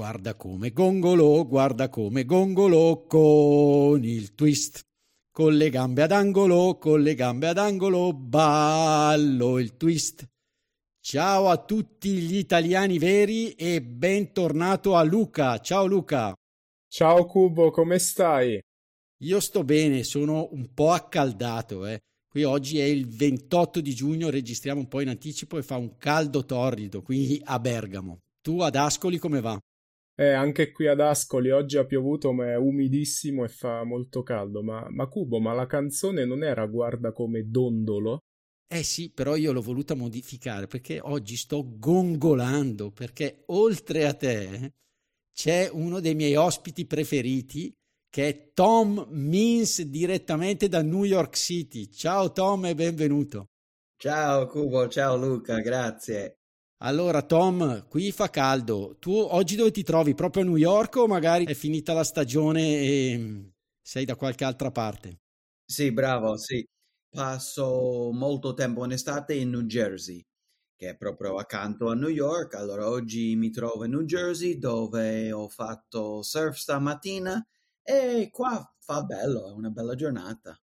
Guarda come gongolo, guarda come gongolo con il twist. Con le gambe ad angolo, con le gambe ad angolo, ballo il twist. Ciao a tutti gli italiani veri e bentornato a Luca. Ciao Luca. Ciao Cubo, come stai? Io sto bene, sono un po' accaldato, eh. Qui oggi è il 28 di giugno, registriamo un po' in anticipo e fa un caldo torrido qui a Bergamo. Tu ad Ascoli come va? Eh, anche qui ad Ascoli oggi ha piovuto, ma è umidissimo e fa molto caldo. Ma, ma Cubo, ma la canzone non era Guarda come dondolo? Eh sì, però io l'ho voluta modificare perché oggi sto gongolando, perché oltre a te c'è uno dei miei ospiti preferiti che è Tom Means direttamente da New York City. Ciao Tom e benvenuto. Ciao Cubo, ciao Luca, grazie. Allora Tom, qui fa caldo. Tu oggi dove ti trovi? Proprio a New York o magari è finita la stagione e sei da qualche altra parte? Sì, bravo, sì. Passo molto tempo in estate in New Jersey, che è proprio accanto a New York. Allora oggi mi trovo in New Jersey dove ho fatto surf stamattina e qua fa bello, è una bella giornata.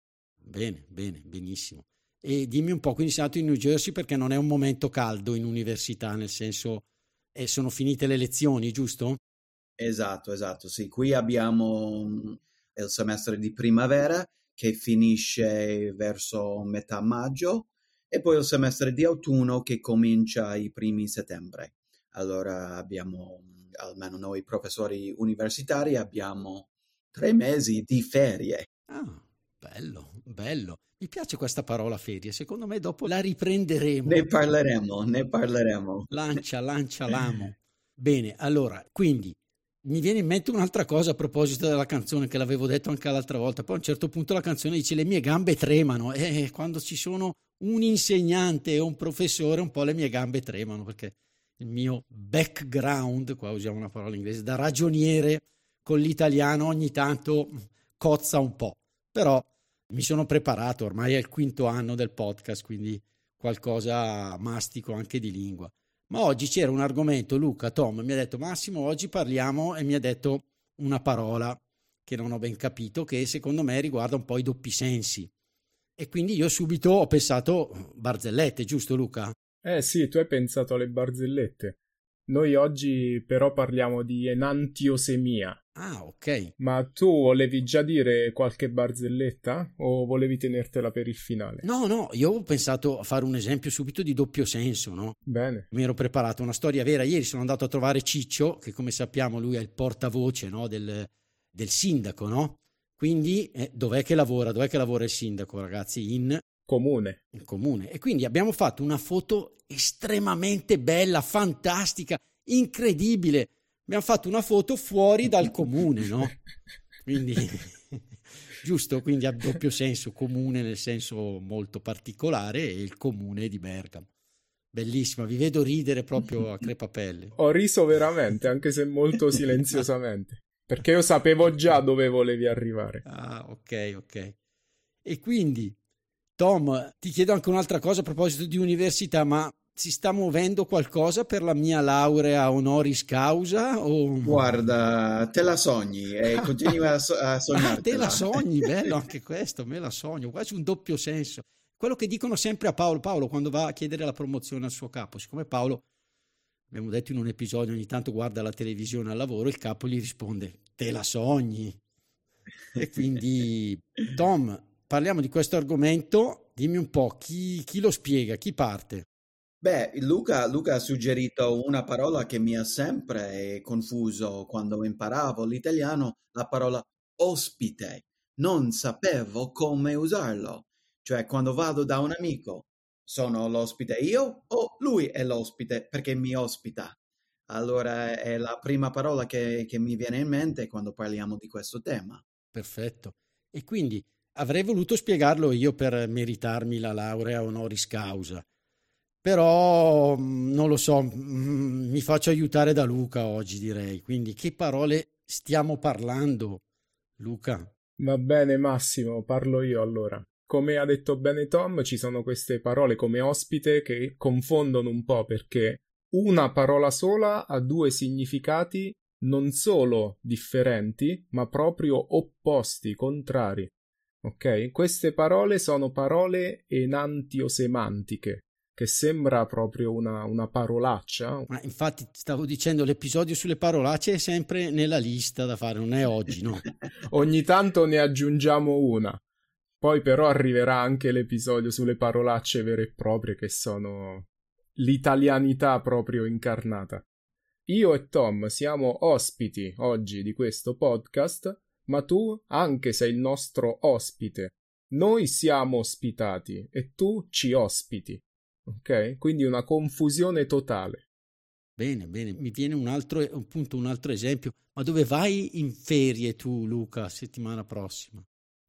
Bene, bene, benissimo. E dimmi un po', quindi sei andato in New Jersey perché non è un momento caldo in università, nel senso eh, sono finite le lezioni, giusto? Esatto, esatto, sì. Qui abbiamo il semestre di primavera che finisce verso metà maggio e poi il semestre di autunno che comincia i primi settembre. Allora abbiamo, almeno noi professori universitari, abbiamo tre mesi di ferie. Ah, bello, bello. Mi piace questa parola ferie, secondo me dopo la riprenderemo. Ne parleremo, ne parleremo. Lancia, lancia l'amo. Bene, allora, quindi mi viene in mente un'altra cosa a proposito della canzone che l'avevo detto anche l'altra volta. Poi a un certo punto la canzone dice le mie gambe tremano e quando ci sono un insegnante e un professore un po' le mie gambe tremano perché il mio background, qua usiamo una parola inglese, da ragioniere con l'italiano ogni tanto cozza un po'. Però mi sono preparato, ormai è il quinto anno del podcast, quindi qualcosa mastico anche di lingua. Ma oggi c'era un argomento, Luca, Tom mi ha detto Massimo, oggi parliamo e mi ha detto una parola che non ho ben capito, che secondo me riguarda un po' i doppi sensi. E quindi io subito ho pensato barzellette, giusto Luca? Eh sì, tu hai pensato alle barzellette. Noi oggi però parliamo di enantiosemia. Ah, ok. Ma tu volevi già dire qualche barzelletta o volevi tenertela per il finale? No, no, io ho pensato a fare un esempio subito di doppio senso, no? Bene. Mi ero preparato una storia vera. Ieri sono andato a trovare Ciccio, che come sappiamo lui è il portavoce no? del, del, sindaco, no? Quindi eh, dov'è che lavora? Dov'è che lavora il sindaco, ragazzi? In comune. In comune. E quindi abbiamo fatto una foto estremamente bella, fantastica, incredibile. Abbiamo fatto una foto fuori dal comune, no? Quindi, giusto, quindi ha doppio senso, comune nel senso molto particolare e il comune di Bergamo. Bellissima, vi vedo ridere proprio a crepapelle. Ho riso veramente, anche se molto silenziosamente, perché io sapevo già dove volevi arrivare. Ah, ok, ok. E quindi, Tom, ti chiedo anche un'altra cosa a proposito di università, ma si sta muovendo qualcosa per la mia laurea honoris causa? O... Guarda, te la sogni e continui a, so- a sognare. Ah, te la sogni, bello anche questo, me la sogno, quasi un doppio senso. Quello che dicono sempre a Paolo, Paolo quando va a chiedere la promozione al suo capo, siccome Paolo, abbiamo detto in un episodio, ogni tanto guarda la televisione al lavoro, il capo gli risponde, te la sogni. E quindi, Tom, parliamo di questo argomento, dimmi un po', chi, chi lo spiega, chi parte? Beh, Luca, Luca, ha suggerito una parola che mi ha sempre confuso quando imparavo l'italiano, la parola ospite. Non sapevo come usarlo. Cioè, quando vado da un amico, sono l'ospite io o lui è l'ospite perché mi ospita? Allora è la prima parola che, che mi viene in mente quando parliamo di questo tema. perfetto. E quindi avrei voluto spiegarlo io per meritarmi la laurea honoris causa. Però mm, non lo so, mm, mi faccio aiutare da Luca oggi, direi. Quindi che parole stiamo parlando, Luca? Va bene, Massimo, parlo io allora. Come ha detto bene Tom, ci sono queste parole come ospite che confondono un po' perché una parola sola ha due significati non solo differenti, ma proprio opposti, contrari. Ok? Queste parole sono parole enantiosemantiche, che sembra proprio una, una parolaccia. Ma infatti stavo dicendo l'episodio sulle parolacce è sempre nella lista da fare, non è oggi, no? Ogni tanto ne aggiungiamo una. Poi però arriverà anche l'episodio sulle parolacce vere e proprie che sono l'italianità proprio incarnata. Io e Tom siamo ospiti oggi di questo podcast, ma tu anche sei il nostro ospite. Noi siamo ospitati e tu ci ospiti. Ok? Quindi una confusione totale. Bene, bene, mi viene un altro, appunto, un altro esempio. Ma dove vai in ferie tu, Luca, settimana prossima?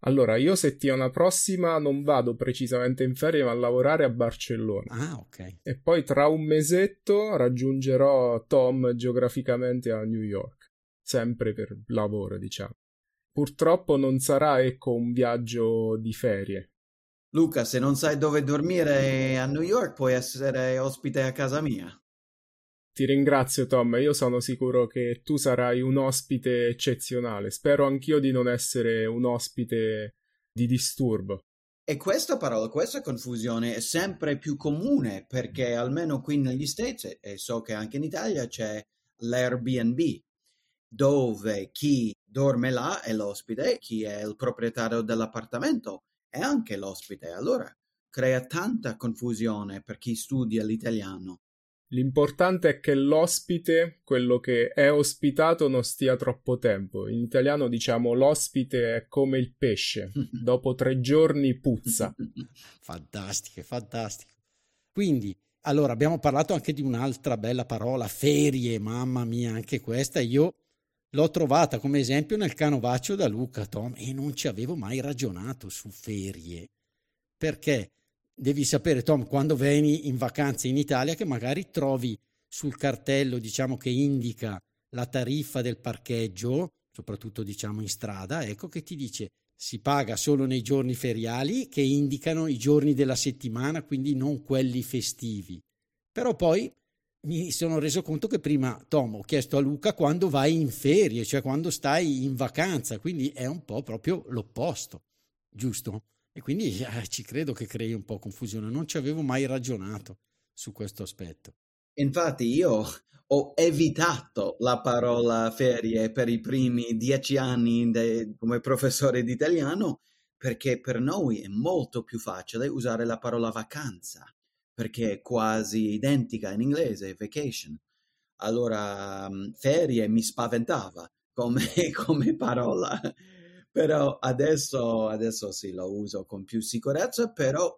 Allora, io settimana prossima non vado precisamente in ferie, ma a lavorare a Barcellona. Ah, ok. E poi tra un mesetto raggiungerò Tom geograficamente a New York, sempre per lavoro, diciamo. Purtroppo non sarà, ecco, un viaggio di ferie, Luca, se non sai dove dormire a New York, puoi essere ospite a casa mia. Ti ringrazio, Tom. Io sono sicuro che tu sarai un ospite eccezionale. Spero anch'io di non essere un ospite di disturbo. E questa parola, questa confusione è sempre più comune perché almeno qui negli States, e so che anche in Italia, c'è l'Airbnb, dove chi dorme là è l'ospite, chi è il proprietario dell'appartamento è anche l'ospite. Allora crea tanta confusione per chi studia l'italiano. L'importante è che l'ospite, quello che è ospitato, non stia troppo tempo. In italiano diciamo l'ospite è come il pesce, dopo tre giorni puzza. fantastico, fantastico. Quindi, allora, abbiamo parlato anche di un'altra bella parola, ferie, mamma mia, anche questa. Io L'ho trovata come esempio nel canovaccio da Luca, Tom, e non ci avevo mai ragionato su ferie. Perché devi sapere, Tom, quando vieni in vacanza in Italia, che magari trovi sul cartello, diciamo, che indica la tariffa del parcheggio, soprattutto diciamo in strada, ecco che ti dice si paga solo nei giorni feriali che indicano i giorni della settimana, quindi non quelli festivi. Però poi mi sono reso conto che prima, Tom, ho chiesto a Luca quando vai in ferie, cioè quando stai in vacanza, quindi è un po' proprio l'opposto, giusto? E quindi eh, ci credo che crei un po' confusione, non ci avevo mai ragionato su questo aspetto. Infatti io ho evitato la parola ferie per i primi dieci anni de- come professore di italiano perché per noi è molto più facile usare la parola vacanza perché è quasi identica in inglese, vacation. Allora, mm, ferie mi spaventava come, come parola, però adesso, adesso sì, lo uso con più sicurezza, però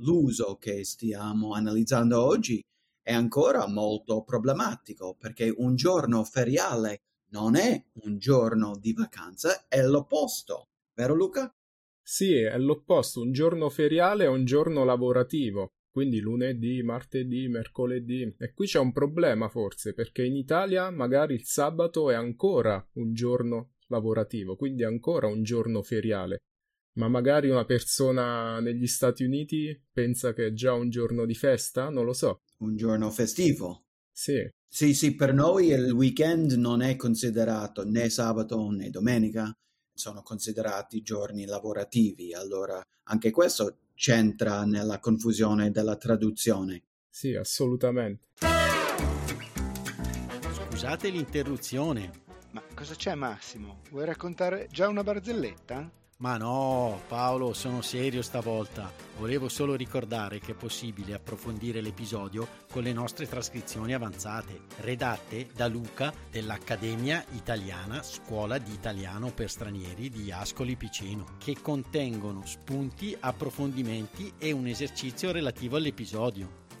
l'uso che stiamo analizzando oggi è ancora molto problematico perché un giorno feriale non è un giorno di vacanza, è l'opposto, vero Luca? Sì, è l'opposto, un giorno feriale è un giorno lavorativo quindi lunedì, martedì, mercoledì. E qui c'è un problema forse, perché in Italia magari il sabato è ancora un giorno lavorativo, quindi ancora un giorno feriale. Ma magari una persona negli Stati Uniti pensa che è già un giorno di festa? Non lo so. Un giorno festivo. Sì. Sì, sì, per noi il weekend non è considerato né sabato né domenica, sono considerati giorni lavorativi, allora anche questo c'entra nella confusione della traduzione. Sì, assolutamente. Scusate l'interruzione. Ma cosa c'è Massimo? Vuoi raccontare già una barzelletta? Ma no, Paolo, sono serio stavolta. Volevo solo ricordare che è possibile approfondire l'episodio con le nostre trascrizioni avanzate, redatte da Luca dell'Accademia Italiana Scuola di Italiano per Stranieri di Ascoli Piceno, che contengono spunti, approfondimenti e un esercizio relativo all'episodio.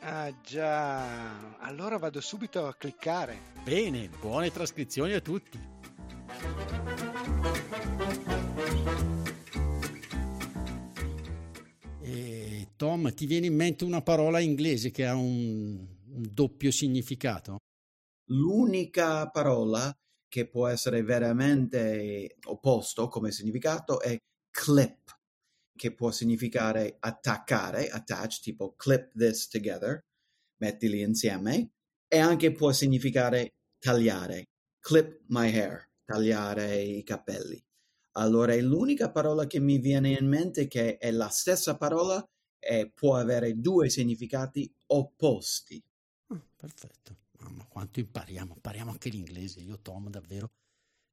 Ah già, allora vado subito a cliccare. Bene, buone trascrizioni a tutti. E Tom, ti viene in mente una parola inglese che ha un, un doppio significato? L'unica parola che può essere veramente opposto come significato è clip che può significare attaccare, attach, tipo clip this together, mettili insieme, e anche può significare tagliare, clip my hair, tagliare i capelli. Allora è l'unica parola che mi viene in mente che è la stessa parola e può avere due significati opposti. Oh, perfetto, mamma quanto impariamo, impariamo anche l'inglese, io Tom davvero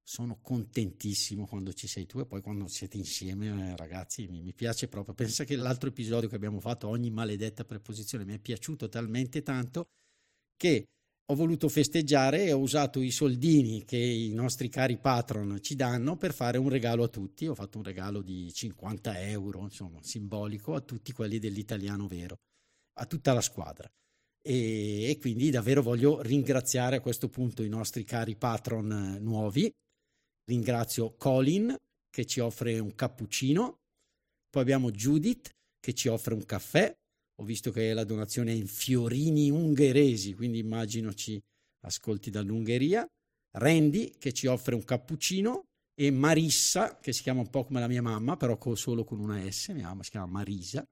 sono contentissimo quando ci sei tu e poi quando siete insieme, eh, ragazzi, mi, mi, piace proprio. Pensa che l'altro episodio che abbiamo fatto, ogni maledetta preposizione, mi è piaciuto talmente tanto che ho voluto festeggiare e ho usato i soldini che i nostri cari patron ci danno per fare un regalo a tutti. Ho fatto un regalo di 50 euro, insomma, simbolico a tutti quelli dell'italiano vero, a tutta la squadra. E, e quindi davvero voglio ringraziare a questo punto i nostri cari patron eh, nuovi Ringrazio Colin che ci offre un cappuccino, poi abbiamo Judith che ci offre un caffè. Ho visto che la donazione è in fiorini ungheresi, quindi immagino ci ascolti dall'Ungheria. Randy che ci offre un cappuccino e Marissa che si chiama un po' come la mia mamma, però solo con una S, mia mamma si chiama Marisa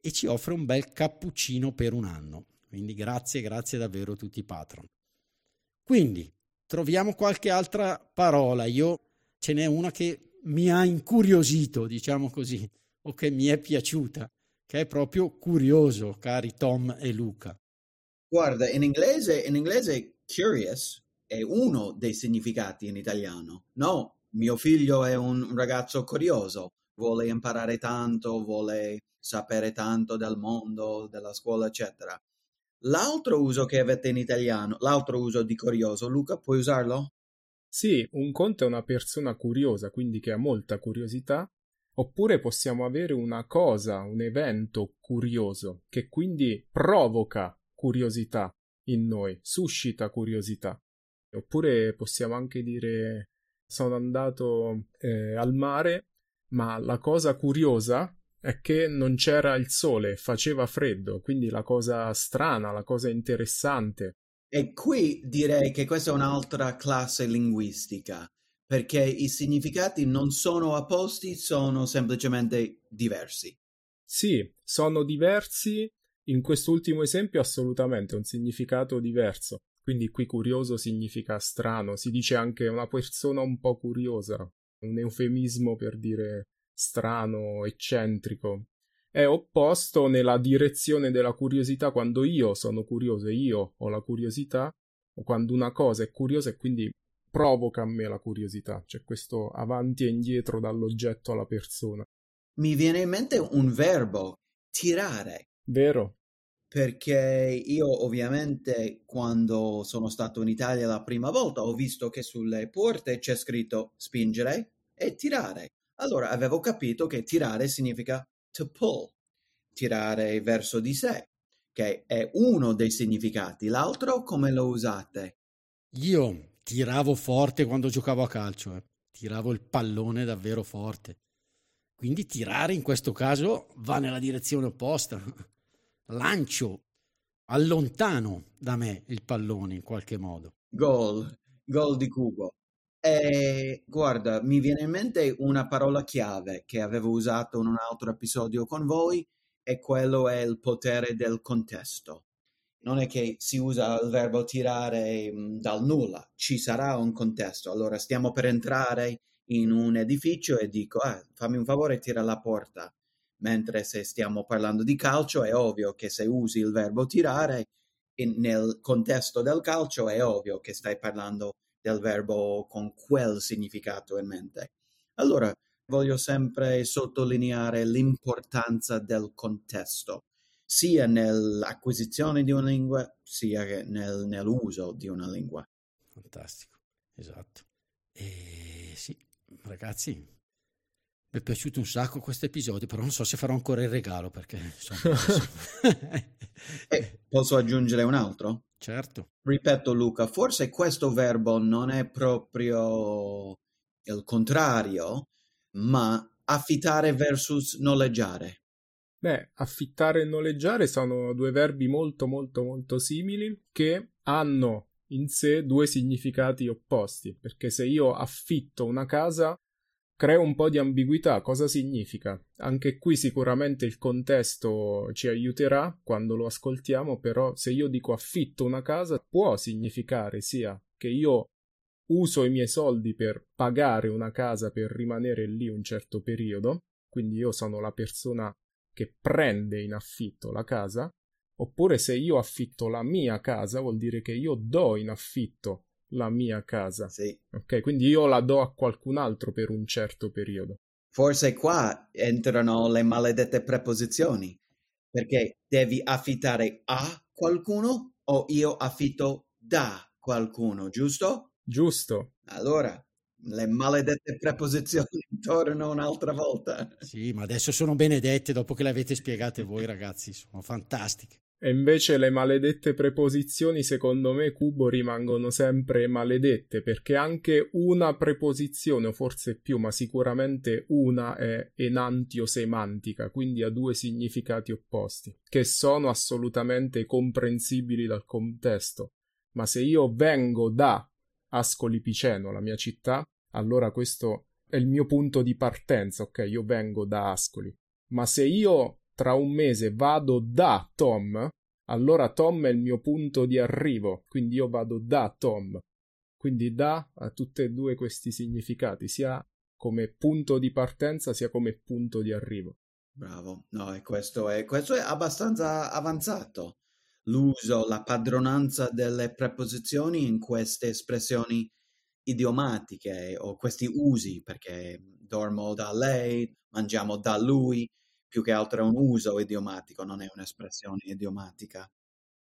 e ci offre un bel cappuccino per un anno. Quindi grazie, grazie davvero a tutti i patron. Quindi troviamo qualche altra parola. Io ce n'è una che mi ha incuriosito, diciamo così, o che mi è piaciuta, che è proprio curioso, cari Tom e Luca. Guarda, in inglese, in inglese curious è uno dei significati in italiano. No, mio figlio è un ragazzo curioso, vuole imparare tanto, vuole sapere tanto del mondo, della scuola, eccetera. L'altro uso che avete in italiano, l'altro uso di curioso, Luca, puoi usarlo? Sì, un conto è una persona curiosa, quindi che ha molta curiosità, oppure possiamo avere una cosa, un evento curioso, che quindi provoca curiosità in noi, suscita curiosità. Oppure possiamo anche dire sono andato eh, al mare, ma la cosa curiosa è che non c'era il sole, faceva freddo, quindi la cosa strana, la cosa interessante. E qui direi che questa è un'altra classe linguistica, perché i significati non sono opposti, sono semplicemente diversi. Sì, sono diversi, in quest'ultimo esempio assolutamente un significato diverso. Quindi qui curioso significa strano, si dice anche una persona un po' curiosa, un eufemismo per dire strano, eccentrico. È opposto nella direzione della curiosità quando io sono curioso e io ho la curiosità, o quando una cosa è curiosa e quindi provoca a me la curiosità. C'è questo avanti e indietro dall'oggetto alla persona. Mi viene in mente un verbo, tirare. Vero? Perché io ovviamente quando sono stato in Italia la prima volta ho visto che sulle porte c'è scritto spingere e tirare. Allora avevo capito che tirare significa to pull, tirare verso di sé, che è uno dei significati. L'altro come lo usate? Io tiravo forte quando giocavo a calcio, eh. tiravo il pallone davvero forte. Quindi tirare in questo caso va nella direzione opposta. Lancio, allontano da me il pallone in qualche modo. Gol, gol di Cubo. E guarda, mi viene in mente una parola chiave che avevo usato in un altro episodio con voi e quello è il potere del contesto. Non è che si usa il verbo tirare mm, dal nulla, ci sarà un contesto. Allora stiamo per entrare in un edificio e dico, ah, fammi un favore tira la porta. Mentre se stiamo parlando di calcio è ovvio che se usi il verbo tirare in, nel contesto del calcio è ovvio che stai parlando del verbo con quel significato in mente. Allora, voglio sempre sottolineare l'importanza del contesto, sia nell'acquisizione di una lingua, sia nel, nell'uso di una lingua. Fantastico, esatto. E sì, ragazzi, mi è piaciuto un sacco questo episodio, però non so se farò ancora il regalo perché insomma, eh, posso aggiungere un altro? Certo. Ripeto Luca, forse questo verbo non è proprio il contrario, ma affittare versus noleggiare. Beh, affittare e noleggiare sono due verbi molto molto molto simili che hanno in sé due significati opposti, perché se io affitto una casa creo un po' di ambiguità. Cosa significa? Anche qui sicuramente il contesto ci aiuterà quando lo ascoltiamo, però se io dico affitto una casa può significare sia che io uso i miei soldi per pagare una casa per rimanere lì un certo periodo, quindi io sono la persona che prende in affitto la casa, oppure se io affitto la mia casa vuol dire che io do in affitto la mia casa. Sì. Ok, quindi io la do a qualcun altro per un certo periodo. Forse qua entrano le maledette preposizioni, perché devi affittare a qualcuno o io affitto da qualcuno, giusto? Giusto. Allora, le maledette preposizioni tornano un'altra volta. Sì, ma adesso sono benedette dopo che le avete spiegate voi ragazzi, sono fantastiche. E invece le maledette preposizioni, secondo me, Cubo rimangono sempre maledette, perché anche una preposizione, o forse più, ma sicuramente una è enantiosemantica, quindi ha due significati opposti, che sono assolutamente comprensibili dal contesto. Ma se io vengo da Ascoli Piceno, la mia città, allora questo è il mio punto di partenza, ok? Io vengo da Ascoli. Ma se io tra un mese vado da Tom, allora Tom è il mio punto di arrivo, quindi io vado da Tom. Quindi da ha tutti e due questi significati, sia come punto di partenza sia come punto di arrivo. Bravo, no, e questo è, questo è abbastanza avanzato. L'uso, la padronanza delle preposizioni in queste espressioni idiomatiche o questi usi, perché dormo da lei, mangiamo da lui, più che altro è un uso idiomatico, non è un'espressione idiomatica.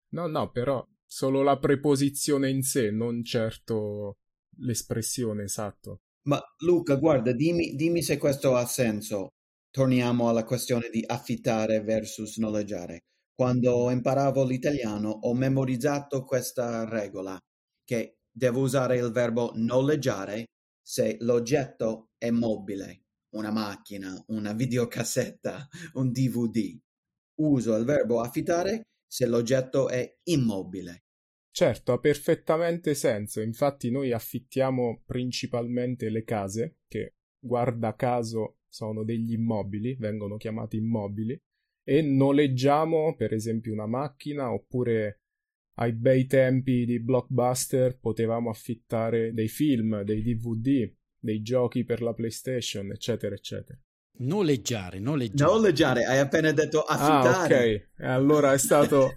No, no, però solo la preposizione in sé, non certo l'espressione esatto. Ma Luca, guarda, dimmi, dimmi se questo ha senso. Torniamo alla questione di affittare versus noleggiare. Quando imparavo l'italiano ho memorizzato questa regola, che devo usare il verbo noleggiare se l'oggetto è mobile una macchina, una videocassetta, un DVD. Uso il verbo affittare se l'oggetto è immobile. Certo, ha perfettamente senso. Infatti noi affittiamo principalmente le case, che guarda caso sono degli immobili, vengono chiamati immobili, e noleggiamo per esempio una macchina oppure ai bei tempi di blockbuster potevamo affittare dei film, dei DVD, dei giochi per la PlayStation, eccetera, eccetera. Noleggiare, noleggiare. Noleggiare, hai appena detto affittare. Ah, ok. Allora è stato...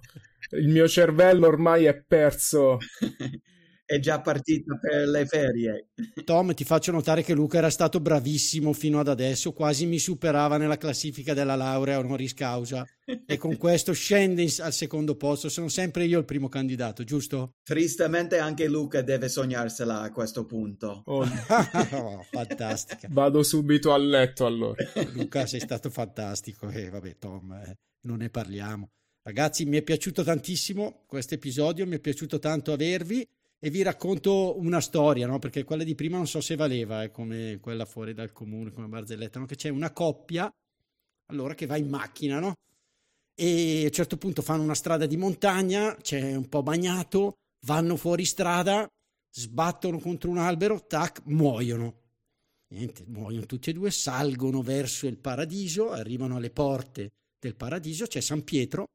Il mio cervello ormai è perso è già partita per le ferie. Tom, ti faccio notare che Luca era stato bravissimo fino ad adesso, quasi mi superava nella classifica della laurea honoris causa e con questo scende al secondo posto, sono sempre io il primo candidato, giusto? Tristemente anche Luca deve sognarsela a questo punto. Oh. oh, fantastica. Vado subito a letto allora. Luca, sei stato fantastico e eh, vabbè Tom, eh, non ne parliamo. Ragazzi, mi è piaciuto tantissimo questo episodio, mi è piaciuto tanto avervi e vi racconto una storia, no? perché quella di prima non so se valeva, è come quella fuori dal comune, come Barzelletta, no? che c'è una coppia allora che va in macchina, no? E a un certo punto fanno una strada di montagna, c'è un po' bagnato, vanno fuori strada, sbattono contro un albero, tac, muoiono. Niente, muoiono tutti e due, salgono verso il paradiso, arrivano alle porte del paradiso, c'è San Pietro,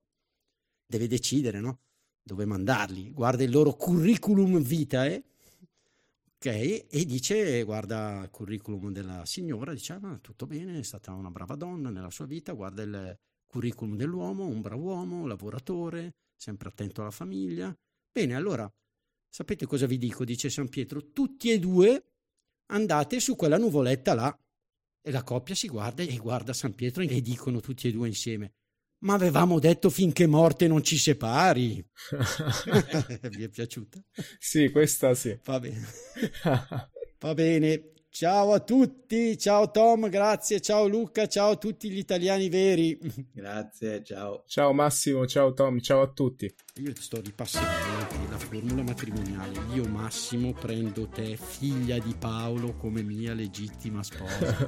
deve decidere, no? Dove mandarli, guarda il loro curriculum vitae, ok, e dice, guarda il curriculum della signora, dice, ah, tutto bene, è stata una brava donna nella sua vita, guarda il curriculum dell'uomo, un bravo uomo, lavoratore, sempre attento alla famiglia. Bene, allora, sapete cosa vi dico? Dice San Pietro, tutti e due andate su quella nuvoletta là. E la coppia si guarda e guarda San Pietro e dicono tutti e due insieme, ma avevamo detto finché morte non ci separi. Vi è piaciuta? Sì, questa sì. Va bene. Va bene. Ciao a tutti, ciao Tom, grazie, ciao Luca, ciao a tutti gli italiani veri. Grazie, ciao. Ciao Massimo, ciao Tom, ciao a tutti. Io sto ripassando la formula matrimoniale. Io Massimo prendo te, figlia di Paolo, come mia legittima sposa.